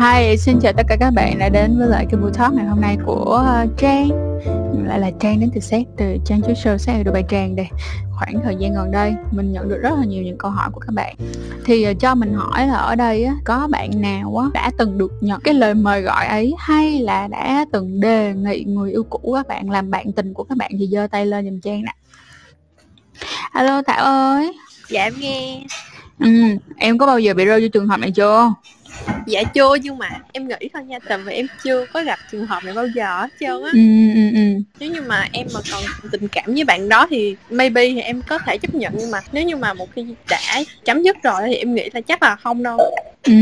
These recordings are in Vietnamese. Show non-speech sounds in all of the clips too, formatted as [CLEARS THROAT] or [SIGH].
Hi, xin chào tất cả các bạn đã đến với lại cái buổi talk ngày hôm nay của uh, Trang. Lại là Trang đến từ xét từ Trang Chú Show xét được bài Trang đây. Khoảng thời gian gần đây mình nhận được rất là nhiều những câu hỏi của các bạn. Thì uh, cho mình hỏi là ở đây á, có bạn nào á, đã từng được nhận cái lời mời gọi ấy Hay là đã từng đề nghị người yêu cũ các bạn làm bạn tình của các bạn thì giơ tay lên giùm Trang nè. Alo Thảo ơi. Dạ em nghe. Ừ, em có bao giờ bị rơi vô trường hợp này chưa? Dạ chưa nhưng mà em nghĩ thôi nha Tại vì em chưa có gặp trường hợp này bao giờ hết trơn á Ừ, ừ, ừ. Nếu như mà em mà còn tình cảm với bạn đó thì maybe thì em có thể chấp nhận Nhưng mà nếu như mà một khi đã chấm dứt rồi thì em nghĩ là chắc là không đâu Ừ,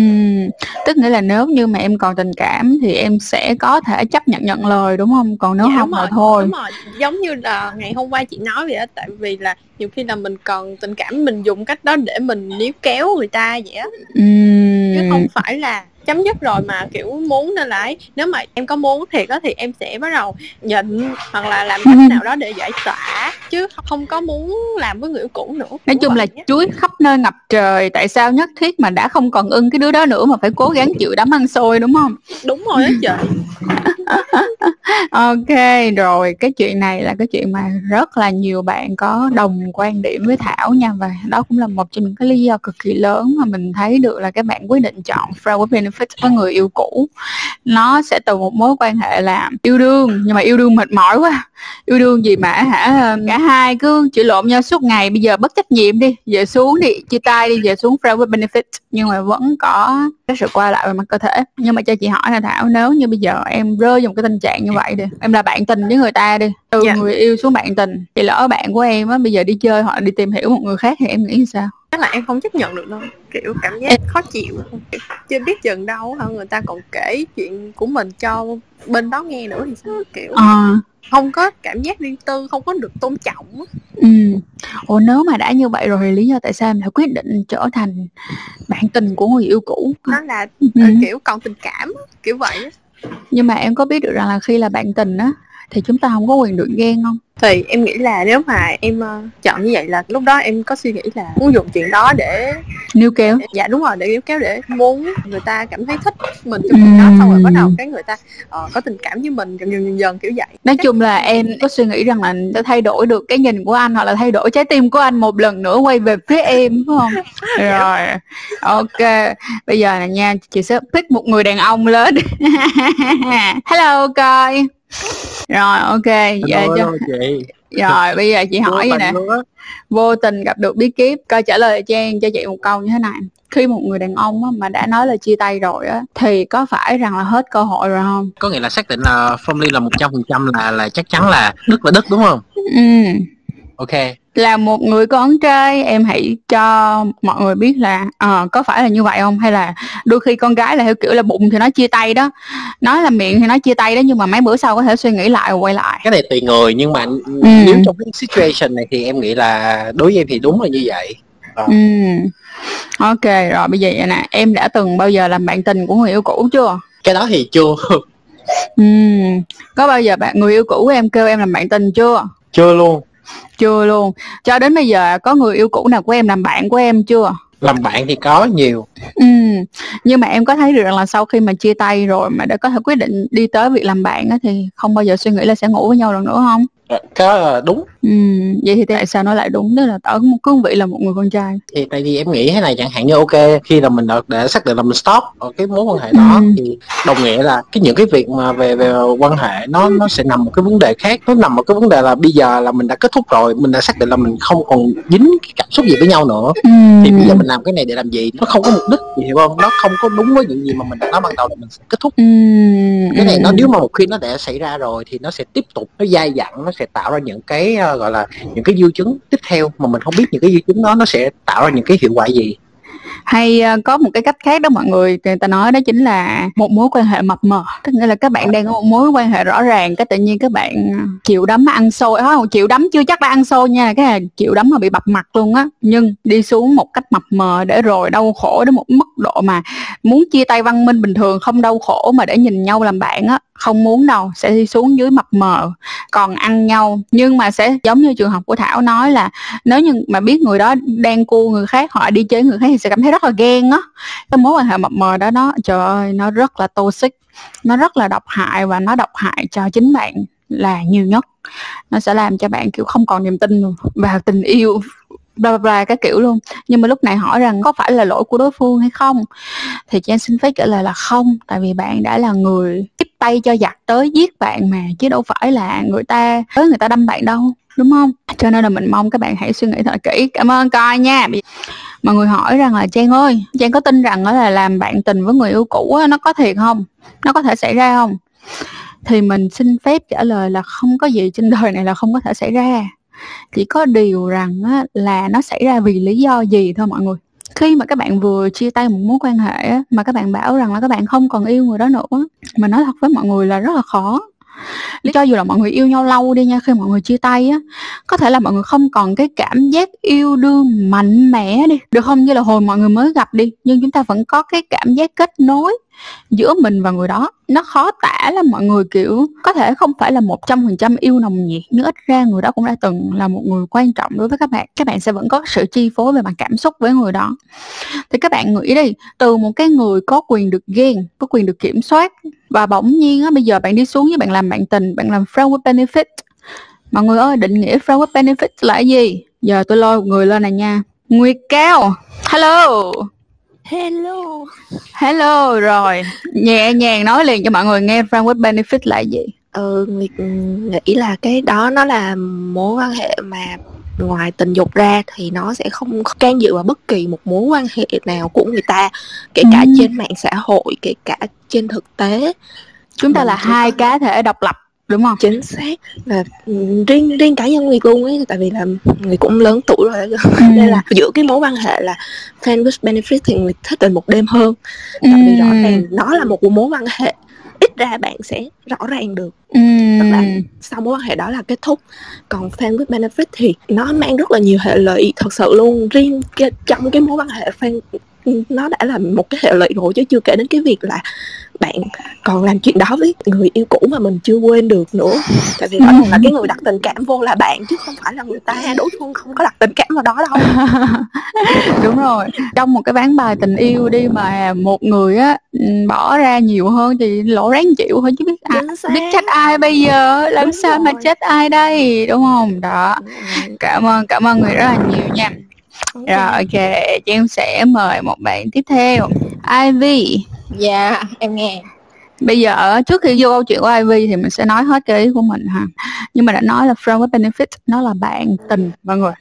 tức nghĩa là nếu như mà em còn tình cảm thì em sẽ có thể chấp nhận nhận lời đúng không? Còn nếu Dạ, không đúng là rồi, thôi. Đúng rồi, giống như là ngày hôm qua chị nói vậy á Tại vì là nhiều khi là mình còn tình cảm mình dùng cách đó để mình níu kéo người ta vậy á Ừ. chứ không phải là chấm dứt rồi mà kiểu muốn nên ấy nếu mà em có muốn thiệt á thì em sẽ bắt đầu nhịn hoặc là làm cách nào đó để giải tỏa chứ không có muốn làm với người cũ nữa Nói chung là á. chuối khắp nơi ngập trời Tại sao nhất thiết mà đã không còn ưng cái đứa đó nữa Mà phải cố gắng chịu đám ăn xôi đúng không? đúng rồi đó trời [LAUGHS] [LAUGHS] Ok, rồi cái chuyện này là cái chuyện mà rất là nhiều bạn có đồng quan điểm với Thảo nha Và đó cũng là một trong những cái lý do cực kỳ lớn mà mình thấy được là các bạn quyết định chọn friend with benefit với người yêu cũ. Nó sẽ từ một mối quan hệ là yêu đương, Nhưng mà yêu đương mệt mỏi quá. Yêu đương gì mà hả? Cả hai cứ chửi lộn nhau suốt ngày, Bây giờ bất trách nhiệm đi, Về xuống đi, chia tay đi, về xuống friend with benefit. Nhưng mà vẫn có cái sự qua lại về mặt cơ thể. Nhưng mà cho chị hỏi là thảo, nếu như bây giờ em rơi một cái tình trạng như vậy đi. Em là bạn tình với người ta đi. Từ Dạ. người yêu xuống bạn tình thì lỡ bạn của em á bây giờ đi chơi hoặc đi tìm hiểu một người khác thì em nghĩ sao? Chắc là em không chấp nhận được đâu. Kiểu cảm giác khó chịu. Kiểu chưa biết chừng đâu hả? Người ta còn kể chuyện của mình cho bên đó nghe nữa thì sao? Kiểu ờ. không có cảm giác riêng tư không có được tôn trọng ừ. Ủa nếu mà đã như vậy rồi thì lý do tại sao em lại quyết định trở thành bạn tình của người yêu cũ? Nó là ừ. kiểu còn tình cảm kiểu vậy nhưng mà em có biết được rằng là khi là bạn tình á thì chúng ta không có quyền được ghen không? Thì em nghĩ là nếu mà em ờ, chọn như vậy là lúc đó em có suy nghĩ là muốn dùng chuyện đó để, níu kéo. Để dạ đúng rồi để kéo để muốn người ta cảm thấy thích mình trong chuyện đó xong rồi bắt đầu cái người ta ờ, có tình cảm với mình dần dần dần dần kiểu vậy. Nói chung là em có suy nghĩ rằng là sẽ thay đổi được cái nhìn của anh hoặc là thay đổi trái tim của anh một lần nữa quay về phía em phải không? [LAUGHS] Rồi ok. Bây giờ là nha chị sẽ pick một người đàn ông lên. [LAUGHS] Hello coi rồi ok Hello, cho chị. [LAUGHS] Rồi bây giờ chị hỏi vậy nè. vô tình gặp được bí kíp coi trả lời cho em cho chị một câu như thế này. Khi một người đàn ông á, mà đã nói là chia tay rồi á thì có phải rằng là hết cơ hội rồi không? Có nghĩa là xác định là phong ly là một trăm phần trăm là là chắc chắn là đức là đức đúng không? Ừ ok. Là một người con trai em hãy cho mọi người biết là ờ, có phải là như vậy không? Hay là đôi khi con gái là theo kiểu là bụng thì nó chia tay đó. Nói là miệng thì nó chia tay đó nhưng mà mấy bữa sau có thể suy nghĩ lại rồi quay lại. Cái này tùy người nhưng mà nếu trong cái situation này thì em nghĩ là đối với em thì đúng là như vậy. Ờ. ừ. Ok rồi bây giờ vậy nè. Em đã từng bao giờ làm bạn tình của người yêu cũ chưa? Cái đó thì chưa. Ừ. Có bao giờ bạn người yêu cũ của em kêu em làm bạn tình chưa? Chưa luôn chưa luôn. Cho đến bây giờ có người yêu cũ nào của em làm bạn của em chưa? Làm bạn thì có nhiều. Ừ, nhưng mà em có thấy được rằng là sau khi mà chia tay rồi mà đã có thể quyết định đi tới việc làm bạn á thì không bao giờ suy nghĩ là sẽ ngủ với nhau lần nữa không? Ờ, là đúng. Ừ, vậy thì tại sao nó lại đúng? Tức là ở một cương vị là một người con trai? thì tại vì em nghĩ thế này chẳng hạn như ok khi là mình đã, đã xác định là mình stop ở cái mối quan hệ đó Ừ. thì đồng nghĩa là cái những cái việc mà về về quan hệ nó nó sẽ nằm một cái vấn đề khác. Nó nằm ở cái vấn đề là bây giờ là mình đã kết thúc rồi mình đã xác định là mình không còn dính cái cảm xúc gì với nhau nữa. Ừ. thì bây giờ mình làm cái này để làm gì? Nó không có mục đích gì hiểu không? Nó không có đúng với những gì mà mình đã nói ban đầu là mình sẽ kết thúc. Ừ, cái này ừ, nó nếu mà một khi nó đã xảy ra rồi thì nó sẽ tiếp tục nó dai dẳng nó sẽ tạo ra những cái uh, gọi là những cái dư chứng tiếp theo mà mình không biết những cái dư chứng đó nó sẽ tạo ra những cái hiệu quả gì. Hay ờ, có một cái cách khác đó mọi người người ta nói đó chính là một mối quan hệ mập mờ. Tức nghĩa là các bạn đang có một mối quan hệ rõ ràng cái tự nhiên các bạn ờ, chịu đấm ăn xôi không chịu đấm chưa chắc đã ăn xôi nha cái là chịu đấm mà bị bập mặt luôn á. Nhưng đi xuống một cách mập mờ để rồi đau khổ đến một mức độ mà muốn chia tay văn minh bình thường không đau khổ mà để nhìn nhau làm bạn á không muốn đâu, sẽ đi xuống dưới mập mờ, còn ăn nhau. Nhưng mà sẽ giống như trường hợp của thảo nói là nếu như mà biết người đó đang cua người khác, họ đi chơi người khác thì sẽ cảm thấy rất là ghen á. Cái mối quan hệ mập mờ đó, nó, trời ơi, nó rất là toxic, nó rất là độc hại và nó độc hại cho chính bạn là nhiều nhất. Nó sẽ làm cho bạn, kiểu, không còn niềm tin vào tình yêu, bla bla bla, các kiểu luôn. Nhưng mà lúc này hỏi rằng có phải là lỗi của đối phương hay không, thì Trang xin phép trả lời là không, tại vì bạn đã là người tay cho giặc tới giết bạn mà, chứ đâu phải là người ta, tới người ta đâm bạn đâu, đúng không? Cho nên là mình mong các bạn hãy suy nghĩ thật kỹ. Cảm ơn coi nha. Mọi người hỏi rằng là trang ơi, trang có tin rằng đó là làm bạn tình với người yêu cũ nó có thiệt không? Nó có thể xảy ra không? Thì mình xin phép trả lời là không có gì, trên đời này là không có thể xảy ra. Chỉ có điều rằng là nó xảy ra vì lý do gì thôi mọi người khi mà các bạn vừa chia tay một mối quan hệ mà các bạn bảo rằng là các bạn không còn yêu người đó nữa mà nói thật với mọi người là rất là khó. Cho dù là mọi người yêu nhau lâu đi nha, khi mọi người chia tay á, có thể là mọi người không còn cái cảm giác yêu đương mạnh mẽ đi. Được không? Như là hồi mọi người mới gặp đi, nhưng chúng ta vẫn có cái cảm giác kết nối giữa mình và người đó. Nó khó tả là mọi người, kiểu, có thể không phải là một trăm phần trăm yêu nồng nhiệt, nhưng ít ra người đó cũng đã từng là một người quan trọng đối với các bạn. Các bạn sẽ vẫn có sự chi phối về mặt cảm xúc với người đó. Thì các bạn nghĩ đi, từ một cái người có quyền được ghen, có quyền được kiểm soát, và bỗng nhiên á, bây giờ bạn đi xuống với bạn làm bạn tình, bạn làm friend with benefit. Mọi người ơi, định nghĩa friend with benefit là cái gì? Giờ tôi lôi một người lên này nha. Nguyệt cao. Hello hello. Hello rồi. Nhẹ nhàng nói liền cho mọi người nghe with benefit là gì. Ừ nguyệt nghĩ là cái đó nó là mối quan hệ mà ngoài tình dục ra thì nó sẽ không can dự vào bất kỳ một mối quan hệ nào của người ta kể cả ừ. trên mạng xã hội kể cả trên thực tế. Chúng ta là hai cá thể độc lập đúng không? Chính xác. Là ừ, riêng riêng cá nhân người luôn ấy tại vì là người cũng lớn tuổi rồi ừ. [LAUGHS] nên là giữa cái mối quan hệ là friend with benefit thì người thích tình một đêm hơn. Tại ừ. vì rõ ràng nó là một mối quan hệ ít ra bạn sẽ rõ ràng được. Ừ. tức là sau mối quan hệ đó là kết thúc. Còn fan with benefit thì nó mang rất là nhiều hệ lụy thật sự luôn. Riêng cái, trong cái mối quan hệ fan nó đã là một cái hệ lụy rồi chứ chưa kể đến cái việc là bạn còn làm chuyện đó với người yêu cũ mà mình chưa quên được nữa. Tại vì ràng là cái người đặt tình cảm vô là bạn chứ không phải là người ta. Đối phương không có đặt tình cảm vào đó đâu. [LAUGHS] Đúng rồi. Trong một cái ván bài tình yêu đi mà một người á ừ, bỏ ra nhiều hơn thì lỗ ráng chịu thôi chứ biết à, biết trách ai bây giờ làm đúng sao rồi. mà trách ai đây đúng không? Đó. Cảm ơn cảm ơn người rất là nhiều nha. Rồi ok, em sẽ mời một bạn tiếp theo Ivy. Dạ, em nghe. Bây giờ trước khi vô câu chuyện của Ivy thì mình sẽ nói hết cái ý của mình ha. Nhưng mà đã nói là friend with benefit Nó là bạn tình mọi người.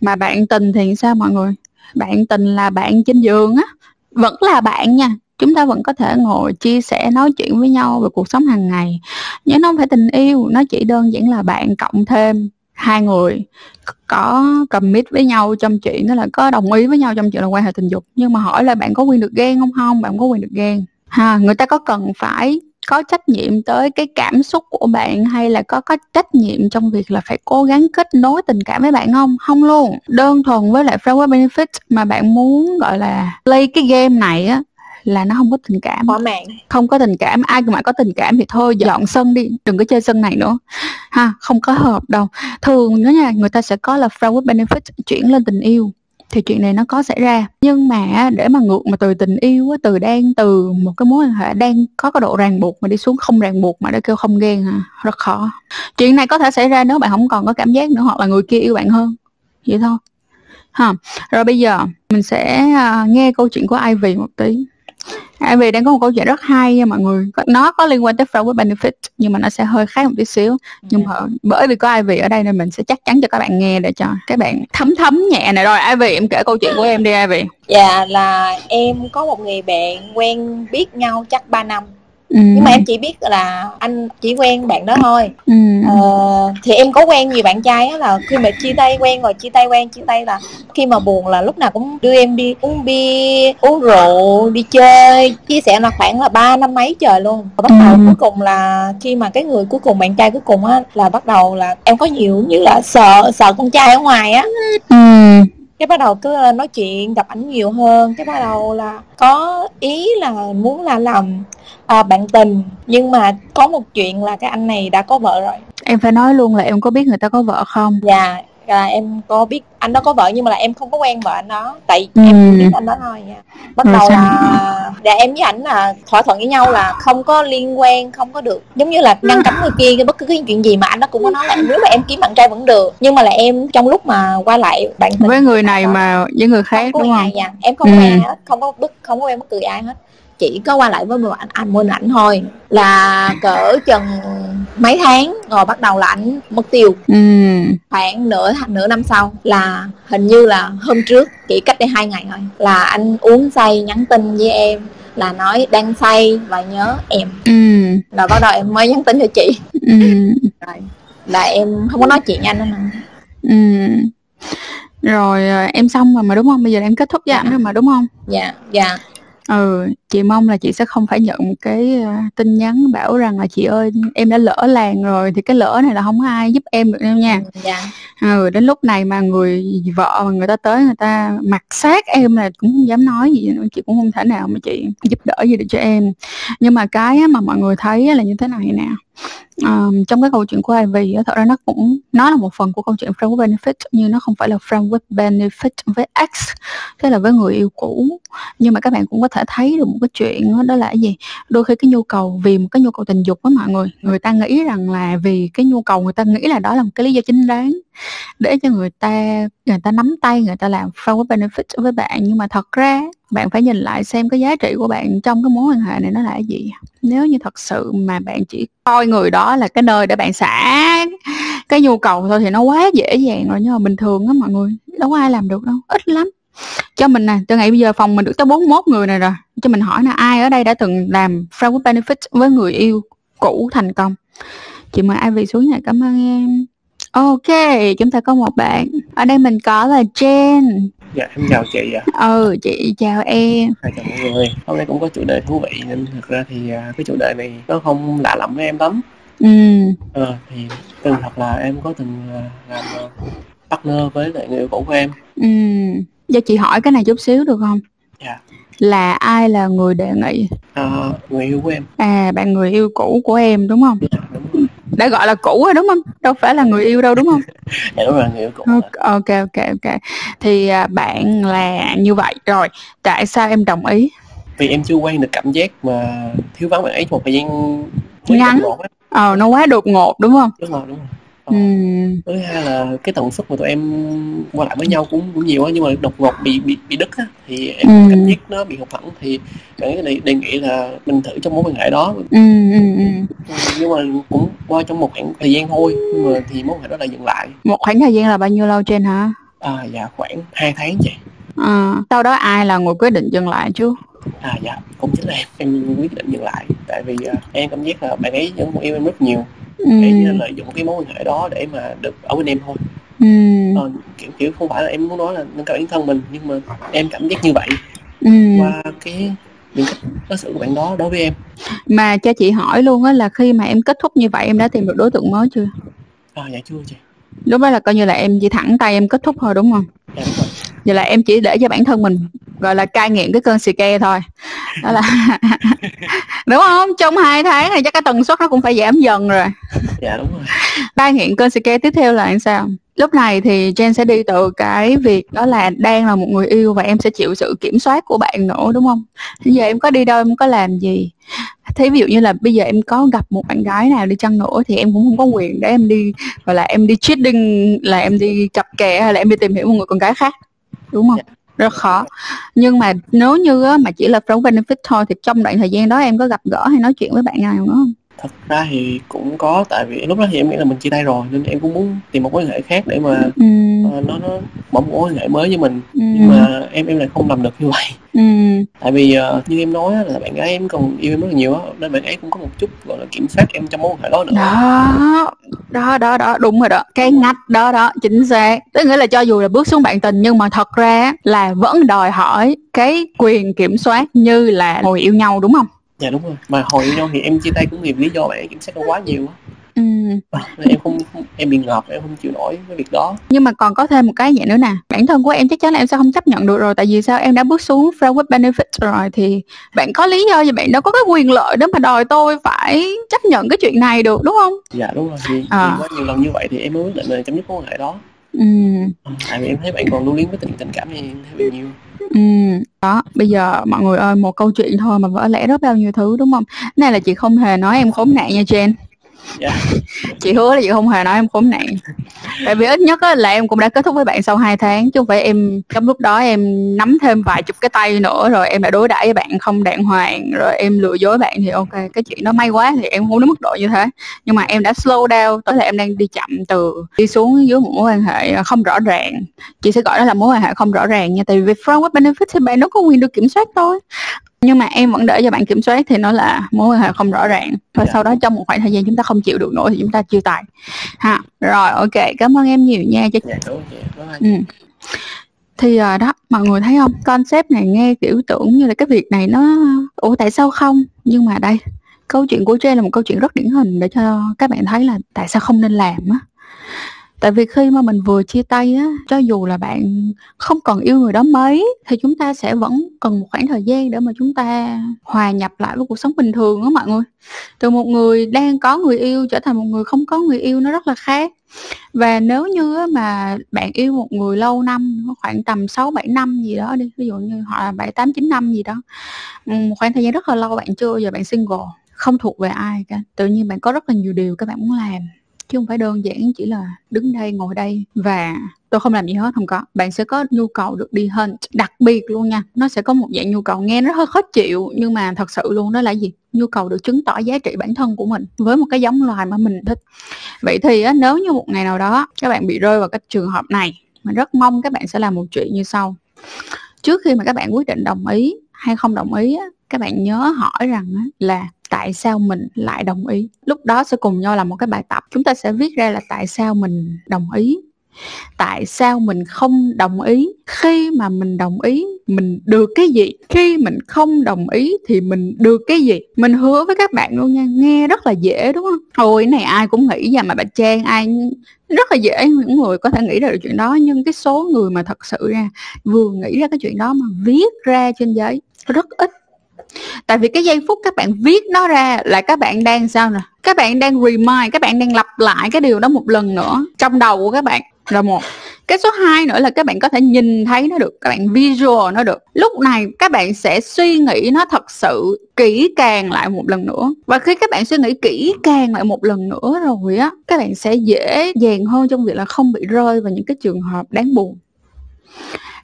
Mà bạn tình thì sao mọi người? Bạn tình là bạn trên giường á Vẫn là bạn nha. Chúng ta vẫn có thể ngồi chia sẻ nói chuyện với nhau về cuộc sống hàng ngày. Nhưng nó không phải tình yêu nó chỉ đơn giản là bạn cộng thêm hai người có commit với nhau trong chuyện đó là có đồng ý với nhau trong chuyện là quan hệ tình dục. Nhưng mà hỏi là bạn có quyền được ghen không? Không, bạn có quyền được ghen. Ha, người ta có cần phải có trách nhiệm tới cái cảm xúc của bạn hay là có có trách nhiệm trong việc là phải cố gắng kết nối tình cảm với bạn không? Không luôn. Đơn thuần với lại framework benefit mà bạn muốn gọi là play cái game này á là nó không có tình cảm. Bỏ mạng. Không có tình cảm ai mà có tình cảm thì thôi dọn sân đi đừng có chơi sân này nữa. Ha không có hợp đâu thường đó nha người ta sẽ có là friend with benefit chuyển lên tình yêu thì chuyện này nó có xảy ra. Nhưng mà để mà ngược mà từ tình yêu từ đang từ một cái mối quan hệ đang có cái độ ràng buộc mà đi xuống không ràng buộc mà để kêu không ghen hả? Rất khó. Chuyện này có thể xảy ra nếu bạn không còn có cảm giác nữa hoặc là người kia yêu bạn hơn. Vậy thôi. Ha rồi bây giờ mình sẽ uh, nghe câu chuyện của Ivy một tí Ivy đang có một câu chuyện rất hay nha mọi người. Nó có liên quan tới with benefit nhưng mà nó sẽ hơi khác một tí xíu. Nhưng mà bởi vì có Ivy ở đây nên mình sẽ chắc chắn cho các bạn nghe để cho các bạn thấm thấm nhẹ này. Rồi Ivy em kể câu chuyện của em đi Ivy dạ là em có một người bạn quen biết nhau chắc 3 năm ừ. nhưng mà em chỉ biết là anh chỉ quen bạn đó thôi ừ. ờ, thì em có quen nhiều bạn trai á là khi mà chia tay quen rồi chia tay quen chia tay là khi mà buồn là lúc nào cũng đưa em đi uống bia uống rượu đi chơi chia sẻ là khoảng là ba năm mấy trời luôn và bắt đầu ừ. cuối cùng là khi mà cái người cuối cùng bạn trai cuối cùng á là bắt đầu là em có nhiều như là sợ sợ con trai ở ngoài á ừ cái bắt đầu cứ nói chuyện gặp ảnh nhiều hơn. Cái bắt đầu là có ý là muốn là làm à, bạn tình. Nhưng mà có một chuyện là cái anh này đã có vợ rồi. Em phải nói luôn là em có biết người ta có vợ không? Dạ là em có biết anh đó có vợ nhưng mà là em không có quen vợ anh đó tại ừ. em biết anh đó thôi nha bắt Rồi đầu sao? là dạ em với ảnh là thỏa thuận với nhau là không có liên quan không có được giống như là ngăn cấm người kia bất cứ cái chuyện gì mà anh đó cũng có nói là nếu mà em kiếm bạn trai vẫn được nhưng mà là em trong lúc mà qua lại bạn tình với người này đó, mà với người khác không đúng không dạ. em không ừ. quen hết không có bất không có quen bất cứ ai hết chỉ có qua lại với một ảnh anh bên ảnh thôi là cỡ chừng mấy tháng rồi bắt đầu là ảnh mất tiêu ừ. khoảng nửa nửa năm sau là hình như là hôm trước chỉ cách đây hai ngày thôi là anh uống say nhắn tin với em là nói đang say và nhớ em ừ. rồi bắt đầu em mới nhắn tin cho chị ừ. [LAUGHS] rồi là em không có nói chuyện với anh nữa nè ừ rồi ờ, em xong rồi mà đúng không bây giờ em kết thúc với dạ. anh rồi mà đúng không dạ dạ Ừ, chị mong là chị sẽ không phải nhận một cái, ờ, tin nhắn bảo rằng là "Chị ơi, em đã lỡ làng rồi" thì cái lỡ này là không ai giúp em được đâu nha. Ừm, dạ. Ừ, đến lúc này mà người vợ mà người ta tới người ta mặc sát em là cũng không dám nói gì chị cũng không thể nào mà chị giúp đỡ gì được cho em. Nhưng mà cái mà mọi người thấy là như thế này nè, um, trong cái câu chuyện của Ivy thật ra nó cũng nó là một phần của câu chuyện friend with benefit, nhưng nó không phải là friend with benefit với ex, tức là với người yêu cũ. Nhưng mà các bạn cũng có thể thấy được một cái chuyện đó, đó là cái gì? Đôi khi cái nhu cầu vì một cái nhu cầu tình dục với mọi người, người ta nghĩ rằng là vì cái nhu cầu người ta nghĩ là đó là một cái lý do chính đáng để cho người ta người ta nắm tay, người ta làm friend with benefit với bạn, nhưng mà thật ra bạn phải nhìn lại xem cái giá trị của bạn trong cái mối quan hệ này nó là cái gì. Nếu như thật sự mà bạn chỉ coi người đó là cái nơi để bạn xả cái nhu cầu thôi thì nó quá dễ dàng rồi. Nhưng mà bình thường á mọi người đâu có ai làm được đâu ít lắm. Cho mình nè từ ngày bây giờ phòng mình được tới 41 người này rồi. Cho mình hỏi là ai ở đây đã từng làm friend with benefit với người yêu cũ thành công? Chị mời ai về xuống này cảm ơn em ok chúng ta có một bạn. Ở đây mình có là Jen dạ em chào chị ạ. Ừ chị chào em. Hai chào mọi người. Hôm nay cũng có chủ đề thú vị nên thực ra thì à, cái chủ đề này nó không lạ lẫm với em lắm. Ừ. Ờ, thì từng thật là em có từng à, làm à, partner với lại người yêu cũ của em. Ừ. Cho chị hỏi cái này chút xíu được không? Dạ. Là ai là người đề nghị? À, người yêu của em. À bạn người yêu cũ của em đúng không? Dạ, đúng rồi đã gọi là cũ rồi đúng không? Đâu phải là người yêu đâu đúng không? [LAUGHS] Dạ đúng rồi người yêu cũ ok ok ok thì à, bạn là như vậy. Rồi tại sao em đồng ý? Vì em chưa quen được cảm giác mà thiếu vắng bạn ấy một thời gian ngắn. ờ nó quá đột ngột đúng không? Đúng rồi đúng rồi Ờ. Thứ hai là cái tần suất mà tụi em qua lại với nhau cũng cũng nhiều á nhưng mà đột ngột bị bị bị đứt á thì em Ừm. cảm giác nó bị hụt hẫng thì bạn ấy đề, nghị là mình thử trong mối quan hệ đó. Ừm. Nhưng mà cũng qua trong một khoảng thời gian thôi nhưng mà thì mối quan hệ đó lại dừng lại. Một khoảng thời gian là bao nhiêu lâu trên hả? À dạ khoảng 2 tháng vậy. À, sau đó ai là người quyết định dừng lại chứ? À dạ, cũng chính là em, em quyết định dừng lại tại vì uh, em cảm giác là bạn ấy vẫn yêu em rất nhiều ừ. để lợi dụng cái mối quan hệ đó để mà được ở bên em thôi. Ừ. ờ, kiểu kiểu không phải là em muốn nói là nâng cao bản thân mình nhưng mà em cảm giác như vậy. Ừ. qua cái những cách đối xử của bạn đó đối với em. Mà cho chị hỏi luôn á là khi mà em kết thúc như vậy em đã tìm được đối tượng mới chưa? À dạ chưa chị. Lúc đó là coi như là em chỉ thẳng tay em kết thúc thôi đúng không? Dạ đúng rồi. Vậy là em chỉ để cho bản thân mình gọi là cai nghiện cái cơn xì ke thôi. Đó là [LAUGHS] đúng không? Trong hai tháng này chắc cái tần suất nó cũng phải giảm dần rồi. Dạ đúng rồi. Cai nghiện cơn xì ke tiếp theo là làm sao? Lúc này thì Jen sẽ đi từ cái việc đó là đang là một người yêu và em sẽ chịu sự kiểm soát của bạn nữa đúng không? Bây giờ em có đi đâu em có làm gì? Thế ví dụ như là bây giờ em có gặp một bạn gái nào đi chăng nữa thì em cũng không có quyền để em đi gọi là em đi cheating là em đi cặp kè hay là em đi tìm hiểu một người con gái khác đúng không? Dạ rất khó. Nhưng mà nếu như mà chỉ là friend benefit thôi, thì trong đoạn thời gian đó em có gặp gỡ hay nói chuyện với bạn nào nữa không? Thật ra thì cũng có tại vì lúc đó thì em nghĩ là mình chia tay rồi nên em cũng muốn tìm một mối quan hệ khác để mà ừ. uh, nó nó mở một mối quan hệ mới với mình. Ừ. nhưng mà em em lại không làm được như vậy. Ừ. tại vì uh, như em nói là bạn gái em còn yêu em rất là nhiều á nên bạn ấy cũng có một chút gọi là kiểm soát em trong mối quan hệ đó nữa. Đó. Đó đó đó đúng rồi đó. Cái ngách đó đó chính xác. Tức nghĩa là cho dù là bước xuống bạn tình nhưng mà thật ra là vẫn đòi hỏi cái quyền kiểm soát như là hồi yêu nhau đúng không dạ đúng rồi. Mà hồi yêu nhau thì em chia tay cũng vì lý do bạn kiểm soát nó quá nhiều á. Ừ. em không em bị ngợp em không chịu nổi cái việc đó. Nhưng mà còn có thêm một cái vậy nữa nè. Bản thân của em chắc chắn là em sẽ không chấp nhận được rồi tại vì sao? Em đã bước xuống friend with benefits rồi thì bạn có lý do gì? Bạn đâu có cái quyền lợi đó mà đòi tôi phải chấp nhận cái chuyện này được đúng không? Dạ đúng rồi. Vì, à. quá nhiều lần như vậy thì em mới quyết định là chấm dứt mối quan hệ đó ừ. tại vì em thấy bạn còn lưu luyến với tình tình cảm này em thấy nhiều Ừ, đó, bây giờ mọi người ơi một câu chuyện thôi mà vỡ lẽ rất bao nhiêu thứ đúng không? Này là chị không hề nói em khốn nạn nha Jen yeah. Chị hứa là chị không hề nói em khốn nạn. Tại vì ít nhất là em cũng đã kết thúc với bạn sau 2 tháng, chứ không phải em, trong lúc đó em nắm thêm vài chục cái tay nữa rồi em đã đối đãi với bạn không đàng hoàng, rồi em lừa dối bạn thì ok, cái chuyện nó may quá thì em không đến mức độ như thế. Nhưng mà em đã slow down tới là em đang đi chậm từ đi xuống dưới một mối quan hệ không rõ ràng. Chị sẽ gọi đó là mối quan hệ không rõ ràng nha, tại vì friend with benefit thì bạn nó có quyền được kiểm soát thôi nhưng mà em vẫn để cho bạn kiểm soát thì nó là mối quan hệ không rõ ràng. Và dạ. sau đó trong một khoảng thời gian chúng ta không chịu được nổi thì chúng ta chia tay. Ha rồi ok cảm ơn em nhiều nha dạ, đúng, dạ, ừ. thì uh, đó mọi người thấy không? Concept này nghe kiểu tưởng như là cái việc này nó ủa tại sao không? Nhưng mà đây câu chuyện của Jay là một câu chuyện rất điển hình để cho các bạn thấy là tại sao không nên làm á tại vì khi mà mình vừa chia tay á, cho dù là bạn không còn yêu người đó mấy, thì chúng ta sẽ vẫn cần một khoảng thời gian để mà chúng ta hòa nhập lại với cuộc sống bình thường đó mọi người. Từ một người đang có người yêu trở thành một người không có người yêu nó rất là khác. Và nếu như mà bạn yêu một người lâu năm, khoảng tầm 6 7 năm gì đó đi, ví dụ như họ là 7 8 9 năm gì đó ừ, một khoảng thời gian rất là lâu bạn chưa giờ bạn single, không thuộc về ai cả. Tự nhiên bạn có rất là nhiều điều các bạn muốn làm chứ không phải đơn giản chỉ là đứng đây ngồi đây và tôi không làm gì hết không có. Bạn sẽ có nhu cầu được đi hunt đặc biệt luôn nha. Nó sẽ có một dạng nhu cầu nghe nó hơi khó chịu nhưng mà thật sự luôn đó là gì? Nhu cầu được chứng tỏ giá trị bản thân của mình với một cái giống loài mà mình thích. Vậy thì á, nếu như một ngày nào đó các bạn bị rơi vào cái trường hợp này mình rất mong các bạn sẽ làm một chuyện như sau. Trước khi mà các bạn quyết định đồng ý hay không đồng ý á, các bạn nhớ hỏi rằng á, là tại sao mình lại đồng ý? Lúc đó sẽ cùng nhau làm một cái bài tập. Chúng ta sẽ viết ra là tại sao mình đồng ý. Tại sao mình không đồng ý? Khi mà mình đồng ý, mình được cái gì? Khi mình không đồng ý thì mình được cái gì? Mình hứa với các bạn luôn nha. Nghe rất là dễ, đúng không? Thôi này ai cũng nghĩ ra mà bà trang, ai rất là dễ. Những người có thể nghĩ ra được chuyện đó, nhưng cái số người mà thật sự ra vừa nghĩ ra cái chuyện đó mà viết ra trên giấy, rất ít tại vì cái giây phút các bạn viết nó ra là các bạn đang sao nè? Các bạn đang remind, các bạn đang lặp lại cái điều đó một lần nữa trong đầu của các bạn. Là một. Cái số 2 nữa là các bạn có thể nhìn thấy nó được, các bạn visual nó được. Lúc này các bạn sẽ suy nghĩ nó thật sự kỹ càng lại một lần nữa. Và khi các bạn suy nghĩ kỹ càng lại một lần nữa rồi á, các bạn sẽ dễ dàng hơn trong việc là không bị rơi vào những cái trường hợp đáng buồn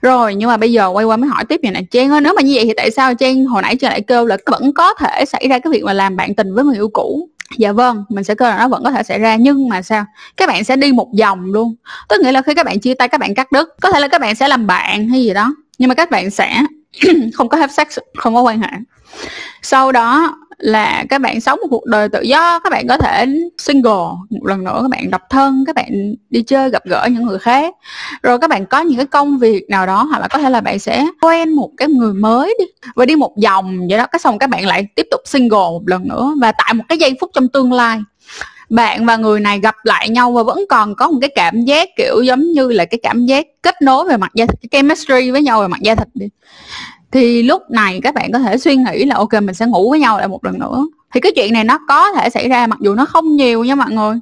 rồi nhưng mà bây giờ quay qua mới hỏi tiếp vậy nè Trang ơi nếu mà như vậy thì tại sao Trang hồi nãy Trang lại kêu là vẫn có thể xảy ra cái việc mà làm bạn tình với người yêu cũ Dạ vâng, mình sẽ kêu là nó vẫn có thể xảy ra nhưng mà sao? Các bạn sẽ đi một vòng luôn. Tức nghĩa là khi các bạn chia tay các bạn cắt đứt, có thể là các bạn sẽ làm bạn hay gì đó, nhưng mà các bạn sẽ [CLEARS THROAT] không có hấp sex, không có quan hệ. Sau đó là các bạn sống một cuộc đời tự do, các bạn có thể single một lần nữa, các bạn độc thân, các bạn đi chơi gặp gỡ những người khác. Rồi các bạn có những cái công việc nào đó hoặc là có thể là bạn sẽ quen một cái người mới đi và đi một vòng vậy đó. Cái xong các bạn lại tiếp tục single một lần nữa và tại một cái giây phút trong tương lai, bạn và người này gặp lại nhau và vẫn còn có một cái cảm giác kiểu giống như là cái cảm giác kết nối về mặt da thịt, cái chemistry với nhau về mặt da thịt đi thì lúc này các bạn có thể suy nghĩ là, ok, mình sẽ ngủ với nhau lại một lần nữa. Thì cái chuyện này nó có thể xảy ra, mặc dù nó không nhiều nha mọi người.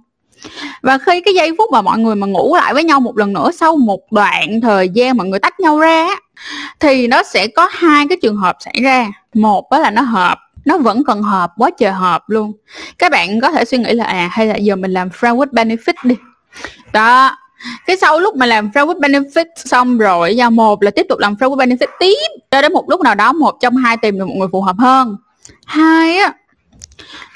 Và khi cái giây phút mà mọi người mà ngủ lại với nhau một lần nữa sau một đoạn thời gian mọi người tách nhau ra thì nó sẽ có hai cái trường hợp xảy ra. Một đó là nó hợp, nó vẫn còn hợp, quá trời hợp luôn. Các bạn có thể suy nghĩ là à hay là giờ mình làm friend with benefit đi. Đó cái sau lúc mà làm friend with benefit xong rồi giao một là tiếp tục làm friend with benefit tiếp. Cho đến một lúc nào đó, một trong hai tìm được một người phù hợp hơn. Hai á,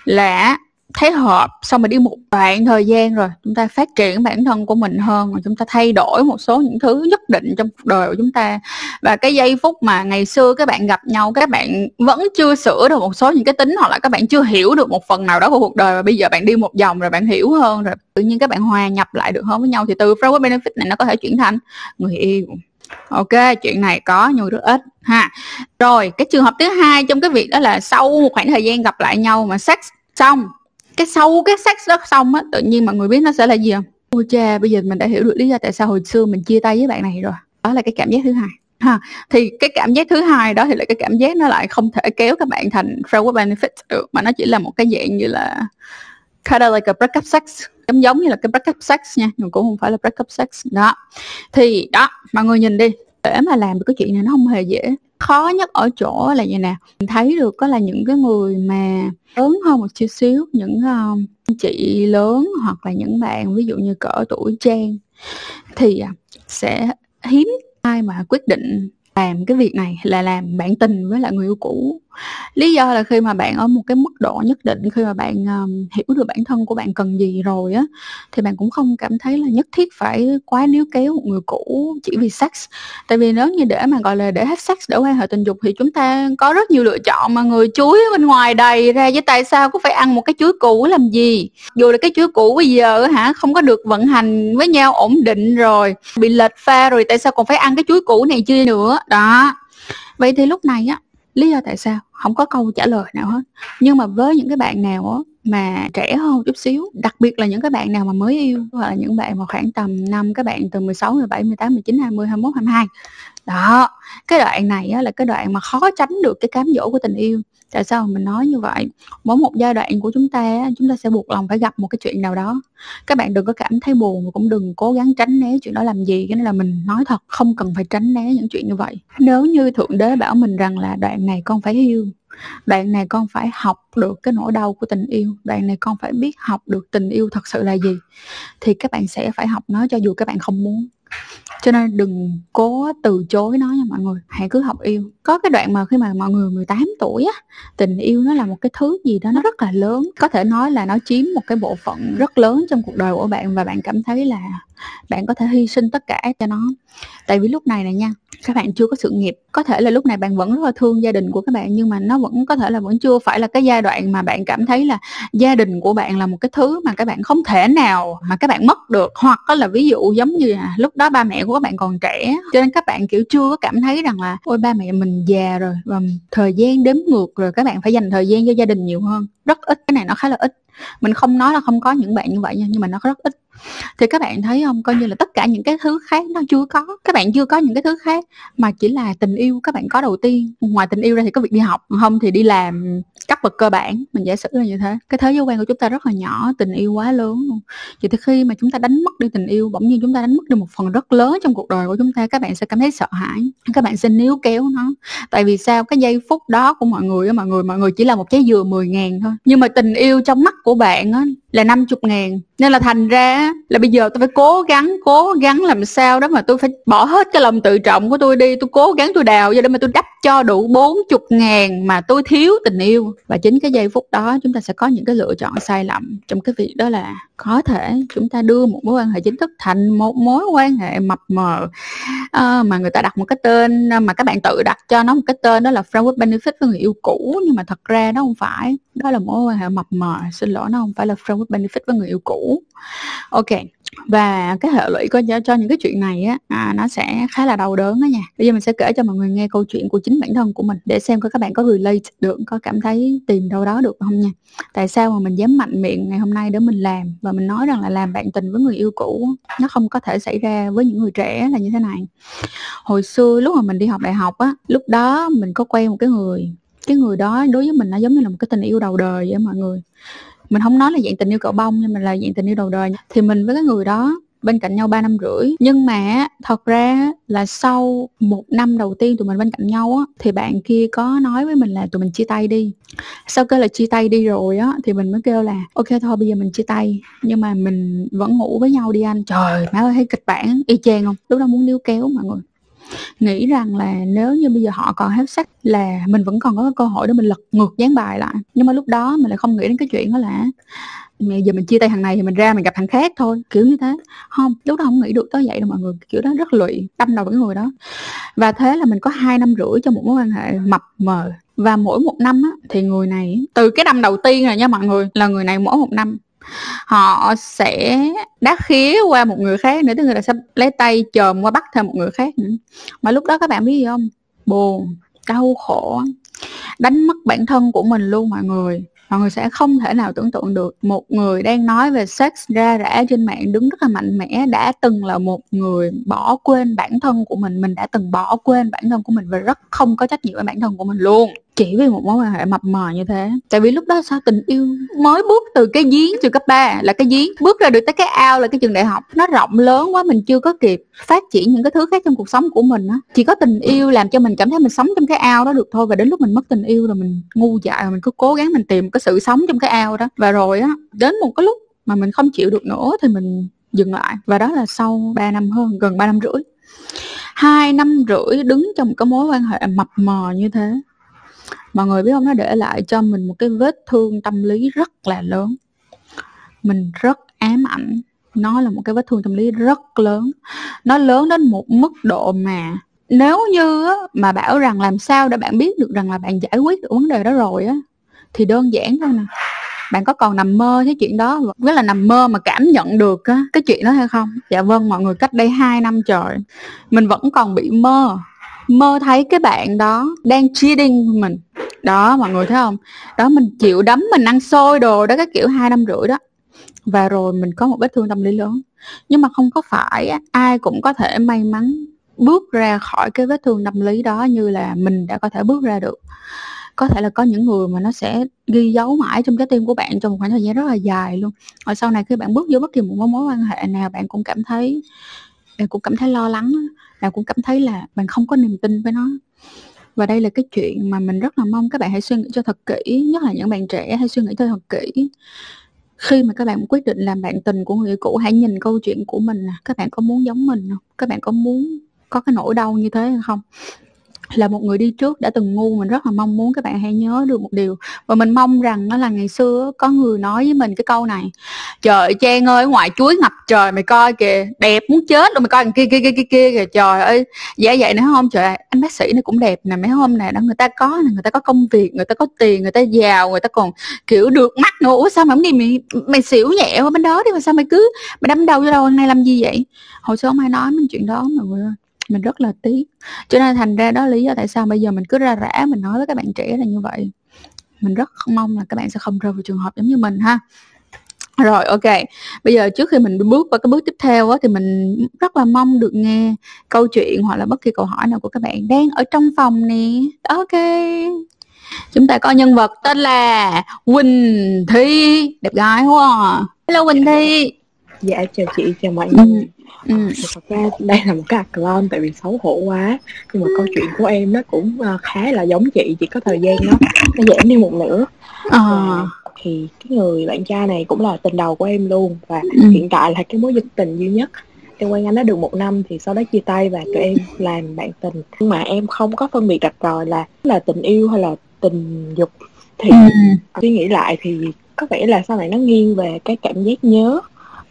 là thấy hợp, xong rồi đi một đoạn thời gian rồi, chúng ta phát triển bản thân của mình hơn, rồi chúng ta thay đổi một số những thứ nhất định trong cuộc đời của chúng ta. Và cái giây phút mà ngày xưa các bạn gặp nhau, các bạn vẫn chưa sửa được một số những cái tính, hoặc là các bạn chưa hiểu được một phần nào đó của cuộc đời, và bây giờ bạn đi một vòng rồi bạn hiểu hơn rồi, tự nhiên các bạn hòa nhập lại được hơn với nhau, thì từ friend benefit này nó có thể chuyển thành người yêu. Ok, chuyện này có nhưng rất ít, ha. Rồi, cái trường hợp thứ hai trong cái việc đó là sau một khoảng thời gian gặp lại nhau mà sex xong cái sau cái sex đó xong á, tự nhiên mọi người biết nó sẽ là gì không? Ôi cha bây giờ mình đã hiểu được lý do tại sao hồi xưa mình chia tay với bạn này rồi. Đó là cái cảm giác thứ hai. Ha, thì cái cảm giác thứ hai đó thì là cái cảm giác nó lại không thể kéo các bạn thành friend benefit được, mà nó chỉ là một cái dạng như là kind of like a breakup sex, giống giống như là cái breakup sex nha, nhưng cũng không phải là breakup sex. Đó. Thì đó, mọi người nhìn đi để mà làm được cái chuyện này nó không hề dễ. Khó nhất ở chỗ là như nè? Mình thấy được có là những cái người mà lớn hơn một chút xíu những um, chị lớn hoặc là những bạn ví dụ như cỡ tuổi trang thì à, sẽ hiếm ai mà quyết định làm cái việc này là làm bạn tình với lại người yêu cũ lý do là khi mà bạn ở một cái mức độ nhất định khi mà bạn um, hiểu được bản thân của bạn cần gì rồi á thì bạn cũng không cảm thấy là nhất thiết phải quá níu kéo một người cũ chỉ vì sex. Tại vì nếu như để mà gọi là để hết sex để quan hệ tình dục thì chúng ta có rất nhiều lựa chọn mà người chuối bên ngoài đầy ra chứ tại sao cứ phải ăn một cái chuối cũ làm gì? Dù là cái chuối cũ bây giờ hả không có được vận hành với nhau ổn định rồi bị lệch pha rồi tại sao còn phải ăn cái chuối cũ này chưa nữa? Đó. Vậy thì lúc này á lý do tại sao? Không có câu trả lời nào hết. Nhưng mà với những cái bạn nào á mà trẻ hơn chút xíu đặc biệt là những cái bạn nào mà mới yêu hoặc là những bạn mà khoảng tầm năm các bạn từ 16, 17, 18, 19, 20, 21, 22 đó cái đoạn này á, là cái đoạn mà khó tránh được cái cám dỗ của tình yêu tại sao mình nói như vậy? Mỗi một giai đoạn của chúng ta chúng ta sẽ buộc lòng phải gặp một cái chuyện nào đó. Các bạn đừng có cảm thấy buồn và cũng đừng cố gắng tránh né chuyện đó làm gì, cái này là mình nói thật, không cần phải tránh né những chuyện như vậy. Nếu như thượng đế bảo mình rằng là đoạn này con phải yêu, đoạn này con phải học được cái nỗi đau của tình yêu, đoạn này con phải biết học được tình yêu thật sự là gì thì các bạn sẽ phải học nó cho dù các bạn không muốn cho nên đừng cố từ chối nó nha mọi người. Hãy cứ học yêu. Có cái đoạn mà khi mà mọi người 18 tuổi á, tình yêu nó là một cái thứ gì đó nó rất là lớn. Có thể nói là nó chiếm một cái bộ phận rất lớn trong cuộc đời của bạn và bạn cảm thấy là bạn có thể hy sinh tất cả cho nó. Tại vì lúc này này nha, các bạn chưa có sự nghiệp. Có thể là lúc này bạn vẫn rất là thương gia đình của các bạn, nhưng mà nó vẫn có thể là vẫn chưa phải là cái giai đoạn mà bạn cảm thấy là gia đình của bạn là một cái thứ mà các bạn không thể nào mà các bạn mất được. Hoặc có là ví dụ giống như là lúc đó ba mẹ của các bạn còn trẻ, cho nên các bạn kiểu chưa có cảm thấy rằng là, ôi, ba mẹ mình già rồi, và thời gian đếm ngược rồi, các bạn phải dành thời gian cho gia đình nhiều hơn. Rất ít, cái này nó khá là ít. Mình không nói là không có những bạn như vậy nha, nhưng mà nó rất ít. Thì các bạn thấy không? Coi như là tất cả những cái thứ khác nó chưa có, các bạn chưa có những cái thứ khác, mà chỉ là tình yêu các bạn có đầu tiên. Ngoài tình yêu ra thì có việc đi học, không thì đi làm cấp bậc cơ bản, mình giả sử là như thế. Cái thế giới quan của chúng ta rất là nhỏ, tình yêu quá lớn luôn. Vậy thì khi mà chúng ta đánh mất đi tình yêu, bỗng nhiên chúng ta đánh mất đi một phần rất lớn trong cuộc đời của chúng ta, các bạn sẽ cảm thấy sợ hãi, các bạn sẽ níu kéo nó. Tại vì sao? Cái giây phút đó của mọi người mọi người mọi người chỉ là một trái dừa 10 ngàn thôi. Nhưng mà tình yêu trong mắt của bạn á, là 50 ngàn. Nên là thành ra là bây giờ tôi phải cố gắng cố gắng làm sao đó mà tôi phải bỏ hết cái lòng tự trọng của tôi đi. Tôi cố gắng tôi đào cho để mà tôi đắp cho đủ 40 ngàn mà tôi thiếu tình yêu và chính cái giây phút đó chúng ta sẽ có những cái lựa chọn sai lầm trong cái việc đó là có thể chúng ta đưa một mối quan hệ chính thức thành một mối quan hệ mập mờ à, mà người ta đặt một cái tên ờ, mà các bạn tự đặt cho nó một cái tên đó là friend with benefit với người yêu cũ. Nhưng mà thật ra nó không phải đó là mối quan hệ mập mờ. Xin lỗi nó không phải là friend with benefit với người yêu cũ. Ok và cái hệ lụy có cho, cho những cái chuyện này á à, nó sẽ khá là đau đớn đó nha. Bây giờ mình sẽ kể cho mọi người nghe câu chuyện của chính bản thân của mình để xem coi các bạn có relate được có cảm thấy tìm đâu đó được không nha. Tại sao mà mình dám mạnh miệng ngày hôm nay để mình làm? Và mình nói rằng là làm bạn tình với người yêu cũ, nó không có thể xảy ra với những người trẻ là như thế này. Hồi xưa lúc mà mình đi học đại học á, lúc đó mình có quen một cái người cái người đó đối với mình nó giống như là một cái tình yêu đầu đời vậy mọi người. Mình không nói là dạng tình yêu cậu bông, nhưng mà là dạng tình yêu đầu đời thì mình với cái người đó bên cạnh nhau 3 năm rưỡi. Nhưng mà thật ra là sau một năm đầu tiên tụi mình bên cạnh nhau á, thì bạn kia có nói với mình là tụi mình chia tay đi. Sau khi là chia tay đi rồi á, thì mình mới kêu là, ok, thôi, bây giờ mình chia tay. Nhưng mà mình vẫn ngủ với nhau đi anh. Trời, má ơi, thấy kịch bản y chang không? Lúc đó muốn níu kéo mọi người nghĩ rằng là nếu như bây giờ họ còn hết sách là mình vẫn còn có cơ hội để mình lật ngược dán bài lại. Nhưng mà lúc đó mình lại không nghĩ đến cái chuyện đó là bây giờ mình chia tay thằng này thì mình ra mình gặp thằng khác thôi kiểu như thế. Không lúc đó không nghĩ được tới vậy đâu mọi người kiểu đó rất lụy đâm đầu với người đó. Và thế là mình có hai năm rưỡi cho một mối quan hệ mập mờ. Và mỗi một năm á, thì người này từ cái năm đầu tiên rồi nha mọi người là người này mỗi một năm họ sẽ đá khía qua một người khác nữa, tức là sẽ lấy tay chồm qua bắt thêm một người khác nữa. Mà lúc đó các bạn biết gì không? Buồn, đau khổ, đánh mất bản thân của mình luôn mọi người. Mọi người sẽ không thể nào tưởng tượng được một người đang nói về sex ra rã trên mạng đứng rất là mạnh mẽ, đã từng là một người bỏ quên bản thân của mình mình đã từng bỏ quên bản thân của mình và rất không có trách nhiệm với bản thân của mình luôn chỉ vì một mối quan hệ mập mờ như thế. Tại vì lúc đó sao tình yêu mới bước từ cái giếng từ cấp 3 là cái giếng, bước ra được tới cái ao là cái trường đại học. Nó rộng lớn quá, mình chưa có kịp phát triển những cái thứ khác trong cuộc sống của mình á. Chỉ có tình yêu làm cho mình cảm thấy mình sống trong cái ao đó được thôi, và đến lúc mình mất tình yêu rồi mình ngu dại rồi mình cứ cố gắng mình tìm cái sự sống trong cái ao đó. Và rồi á, đến một cái lúc mà mình không chịu được nữa thì mình dừng lại. Và đó là sau 3 năm hơn, gần 3 năm rưỡi. Hai năm rưỡi đứng trong cái mối quan hệ mập mờ như thế mọi người biết không? Nó để lại cho mình một cái vết thương tâm lý rất là lớn. Mình rất ám ảnh. Nó là một cái vết thương tâm lý rất lớn. Nó lớn đến một mức độ mà nếu như mà bảo rằng làm sao để bạn biết được rằng là bạn giải quyết được vấn đề đó rồi á thì đơn giản thôi nè bạn có còn nằm mơ cái chuyện đó với là nằm mơ mà cảm nhận được á, cái chuyện đó hay không? Dạ vâng mọi người cách đây 2 năm trời mình vẫn còn bị mơ mơ thấy cái bạn đó đang cheating mình. Đó, mọi người thấy không? Đó, mình chịu đấm, mình ăn xôi đồ đó cái kiểu, hai năm rưỡi đó. Và rồi mình có một vết thương tâm lý lớn. Nhưng mà không có phải ai cũng có thể may mắn bước ra khỏi cái vết thương tâm lý đó như là mình đã có thể bước ra được. Có thể là có những người mà nó sẽ ghi dấu mãi trong trái tim của bạn trong một khoảng thời gian rất là dài luôn. Rồi sau này khi bạn bước vô bất kỳ một mối quan hệ nào, bạn cũng cảm thấy bạn cũng cảm thấy lo lắng bạn cũng cảm thấy là bạn không có niềm tin với nó. Và đây là cái chuyện mà mình rất là mong các bạn hãy suy nghĩ cho thật kỹ, nhất là những bạn trẻ, hãy suy nghĩ cho thật kỹ. Khi mà các bạn quyết định làm bạn tình của người cũ, hãy nhìn câu chuyện của mình các bạn có muốn giống mình không? Các bạn có muốn có cái nỗi đau như thế hay không? Là một người đi trước đã từng ngu. Mình rất là mong muốn các bạn hãy nhớ được một điều. Và mình mong rằng nó là ngày xưa có người nói với mình cái câu này. Trời Trang ơi, ngoài chuối ngập trời mày coi kìa, đẹp muốn chết luôn mày coi thằng kia kia kia kia kia kìa. Trời ơi dạ vậy nữa không, trời anh bác sĩ này cũng đẹp nè, mấy hôm này đó, người ta có người ta có công việc, người ta có tiền, người ta giàu, người ta còn, kiểu, được mắt nữa. Ủa, sao mà không đi mày mày xỉu nhẹ qua bên đó đi, mà sao mày cứ, mày đâm đầu vô đâu nay làm gì vậy? Hồi xưa không nói mình chuyện đó mà người ơi mình rất là tiếc. Cho nên thành ra đó lý do tại sao bây giờ mình cứ ra rã mình nói với các bạn trẻ là như vậy. Mình rất mong là các bạn sẽ không rơi vào trường hợp giống như mình ha. Rồi ok. Bây giờ trước khi mình bước qua cái bước tiếp theo á, thì mình rất là mong được nghe câu chuyện hoặc là bất kỳ câu hỏi nào của các bạn đang ở trong phòng nè. Ok. Chúng ta có nhân vật tên là Quỳnh Thi. Đẹp gái quá à. hello Quỳnh Thi. Dạ chào chị chào mọi người ừ. Ừ. thật ra đây là một cái account tại vì xấu hổ quá nhưng mà câu chuyện của em nó cũng uh, khá là giống chị chỉ có thời gian nó nó giảm đi một nửa à. thì cái người bạn trai này cũng là tình đầu của em luôn và ừ. hiện tại là cái mối dịch tình duy nhất em quen anh đã được một năm thì sau đó chia tay và tụi em làm bạn tình nhưng mà em không có phân biệt rạch ròi là là tình yêu hay là tình dục thì ừ. suy nghĩ lại thì có vẻ là sau này nó nghiêng về cái cảm giác nhớ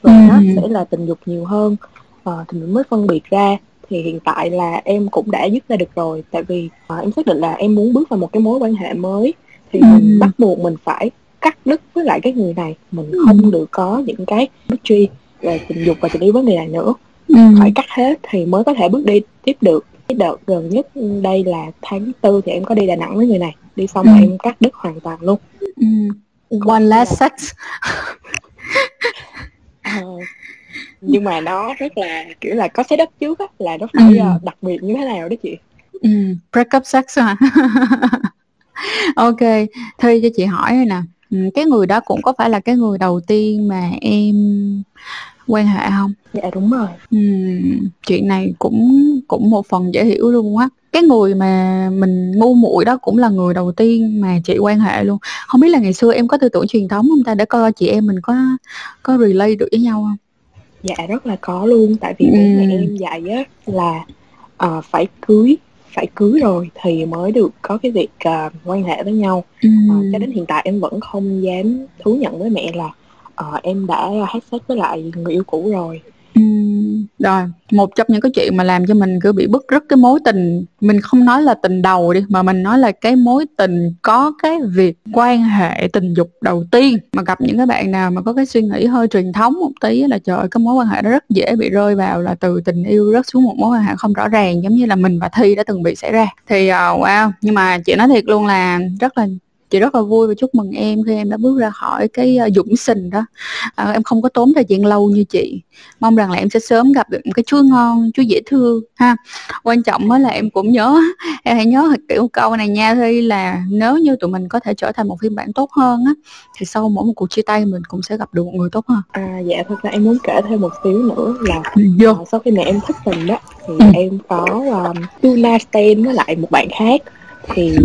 và ừ. nó sẽ là tình dục nhiều hơn à, thì mình mới phân biệt ra thì hiện tại là em cũng đã dứt ra được rồi tại vì à, em xác định là em muốn bước vào một cái mối quan hệ mới thì ừ. mình bắt buộc mình phải cắt đứt với lại cái người này mình ừ. không được có những cái bức truy về tình dục và tình yêu với người này nữa ừ. phải cắt hết thì mới có thể bước đi tiếp được cái đợt gần nhất đây là tháng tư thì em có đi đà nẵng với người này đi xong ừ. em cắt đứt hoàn toàn luôn ừ. one last sex [LAUGHS] uh, nhưng mà nó rất là kiểu là có setup trước á là nó phải ừ. uh, đặc biệt như thế nào đó chị? Ừ. break up sex hả? [LAUGHS] Ok thôi cho chị hỏi nè. Ừ, cái người đó cũng có phải là cái người đầu tiên mà em quan hệ không? Dạ đúng rồi. Ừ, chuyện này cũng cũng một phần dễ hiểu luôn á cái người mà mình ngu muội đó cũng là người đầu tiên mà chị quan hệ luôn. Không biết là ngày xưa em có tư tưởng truyền thống không ta? Để coi chị em mình có có relate được với nhau không? Dạ rất là có luôn. Tại vì ừ. mẹ em dạy á là uh, phải cưới phải cưới rồi thì mới được có cái việc uh, quan hệ với nhau. Ừ. uh, cho đến hiện tại em vẫn không dám thú nhận với mẹ là uh, em đã hát sex với lại người yêu cũ rồi rồi một trong những cái chuyện mà làm cho mình cứ bị bức rứt cái mối tình mình không nói là tình đầu đi mà mình nói là cái mối tình có cái việc quan hệ tình dục đầu tiên. Mà gặp những cái bạn nào mà có cái suy nghĩ hơi truyền thống một tí là trời ơi, cái mối quan hệ đó rất dễ bị rơi vào là từ tình yêu rớt xuống một mối quan hệ không rõ ràng giống như là mình và thi đã từng bị xảy ra. Thì uh, wow nhưng mà chị nói thiệt luôn là rất là chị rất là vui và chúc mừng em khi em đã bước ra khỏi cái uh, dũng sình đó. Uh, em không có tốn thời gian lâu như chị. Mong rằng là em sẽ sớm gặp được một cái chúa ngon chúa dễ thương ha. Quan trọng mới là em cũng nhớ em hãy nhớ kiểu câu này nha thi là nếu như tụi mình có thể trở thành một phiên bản tốt hơn á thì sau mỗi một cuộc chia tay mình cũng sẽ gặp được một người tốt hơn. À dạ thật ra em muốn kể thêm một xíu nữa là Vô. Uh, sau khi mẹ em thất tình đó thì ừ. em có um, Tuna Stain với lại một bạn khác. Thì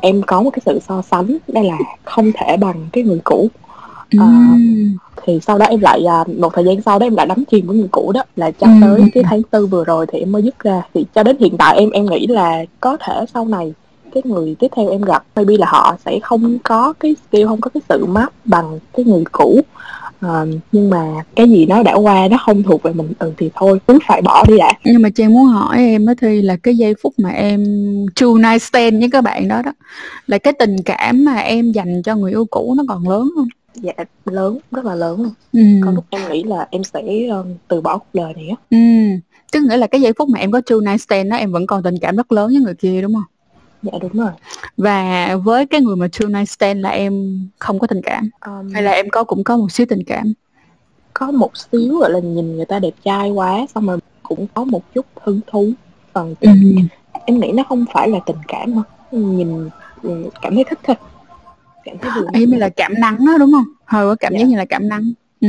em có một cái sự so sánh đây là không thể bằng cái người cũ. À, thì sau đó em lại à, một thời gian sau đó em lại đắm chìm với người cũ đó là cho tới cái tháng tư vừa rồi thì em mới dứt ra. Thì cho đến hiện tại em em nghĩ là có thể sau này cái người tiếp theo em gặp maybe là họ sẽ không có cái skill không có cái sự map bằng cái người cũ. À, nhưng mà cái gì nó đã qua nó không thuộc về mình ừ thì thôi cứ phải bỏ đi đã. Nhưng mà trang muốn hỏi em á thì là cái giây phút mà em true night stand với các bạn đó đó là cái tình cảm mà em dành cho người yêu cũ nó còn lớn không? Dạ lớn rất là lớn. Ừ. còn lúc em nghĩ là em sẽ um, từ bỏ cuộc đời này á. Ừ. Tức nghĩa là cái giây phút mà em có true night stand đó em vẫn còn tình cảm rất lớn với người kia đúng không dạ đúng rồi. Và với cái người mà true night stand là em không có tình cảm? Um, hay là em có cũng có một xíu tình cảm? Có một xíu gọi là nhìn người ta đẹp trai quá xong rồi cũng có một chút hứng thú. Phần ừ. em nghĩ nó không phải là tình cảm mà nhìn cảm thấy thích thôi. Cảm thấy buồn là cảm nắng đó đúng không? Hơi có cảm dạ. giác như là cảm nắng. Ừ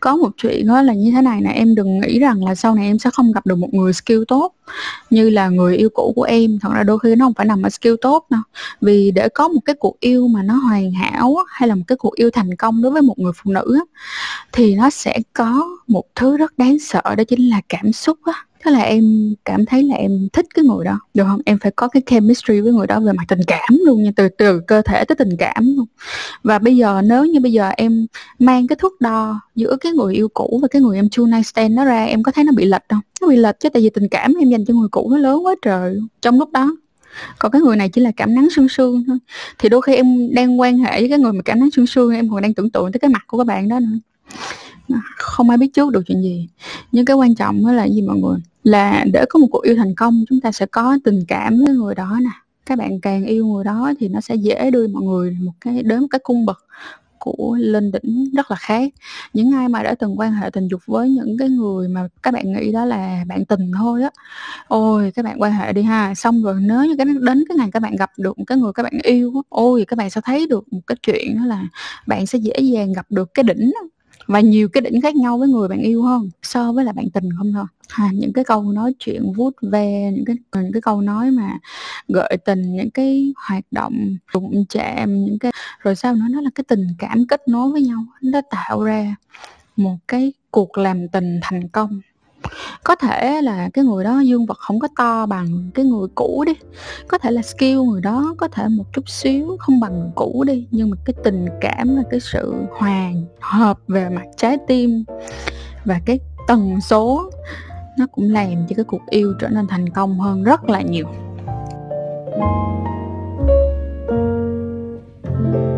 có một chuyện đó là như thế này nè, em đừng nghĩ rằng là sau này em sẽ không gặp được một người skill tốt như là người yêu cũ của em. Thật ra đôi khi nó không phải nằm ở skill tốt đâu. Vì để có một cái cuộc yêu mà nó hoàn hảo hay là một cái cuộc yêu thành công đối với một người phụ nữ thì nó sẽ có một thứ rất đáng sợ, đó chính là cảm xúc á. Thế là em cảm thấy là em thích cái người đó, Được không? Em phải có cái chemistry với người đó về mặt tình cảm luôn nha, Từ từ cơ thể tới tình cảm luôn Và bây giờ nếu như bây giờ em mang cái thước đo giữa cái người yêu cũ và cái người em two night stand nó ra, Em có thấy nó bị lệch không? Nó bị lệch chứ, tại vì tình cảm em dành cho người cũ nó lớn quá trời Trong lúc đó, còn cái người này chỉ là cảm nắng sương sương thôi thì đôi khi em đang quan hệ với cái người mà cảm nắng sương sương, em còn đang tưởng tượng tới cái mặt của các bạn đó nữa không ai biết trước được chuyện gì. Nhưng cái quan trọng là gì mọi người? Là để có một cuộc yêu thành công, chúng ta sẽ có tình cảm với người đó nè. Các bạn càng yêu người đó thì nó sẽ dễ đưa mọi người một cái, đến một cái cung bậc của lên đỉnh rất là khác. Những ai mà đã từng quan hệ tình dục với những cái người mà các bạn nghĩ đó là bạn tình thôi á, ôi, các bạn quan hệ đi ha. Xong rồi nếu như cái, đến cái ngày các bạn gặp được một cái người các bạn yêu ôi, các bạn sẽ thấy được một cái chuyện đó là bạn sẽ dễ dàng gặp được cái đỉnh và nhiều cái đỉnh khác nhau với người bạn yêu hơn so với là bạn tình không thôi. À, những cái câu nói chuyện vút ve những cái ờ, những cái câu nói mà gợi tình những cái hoạt động đụng chạm những cái rồi sau nữa nó là cái tình cảm kết nối với nhau nó tạo ra một cái cuộc làm tình thành công có thể là cái người đó dương vật không có to bằng cái người cũ đi. Có thể là skill người đó có thể một chút xíu không bằng cũ đi, nhưng mà cái tình cảm là cái sự hòa hợp về mặt trái tim và cái tần số nó cũng làm cho cái cuộc yêu trở nên thành công hơn rất là nhiều. thank you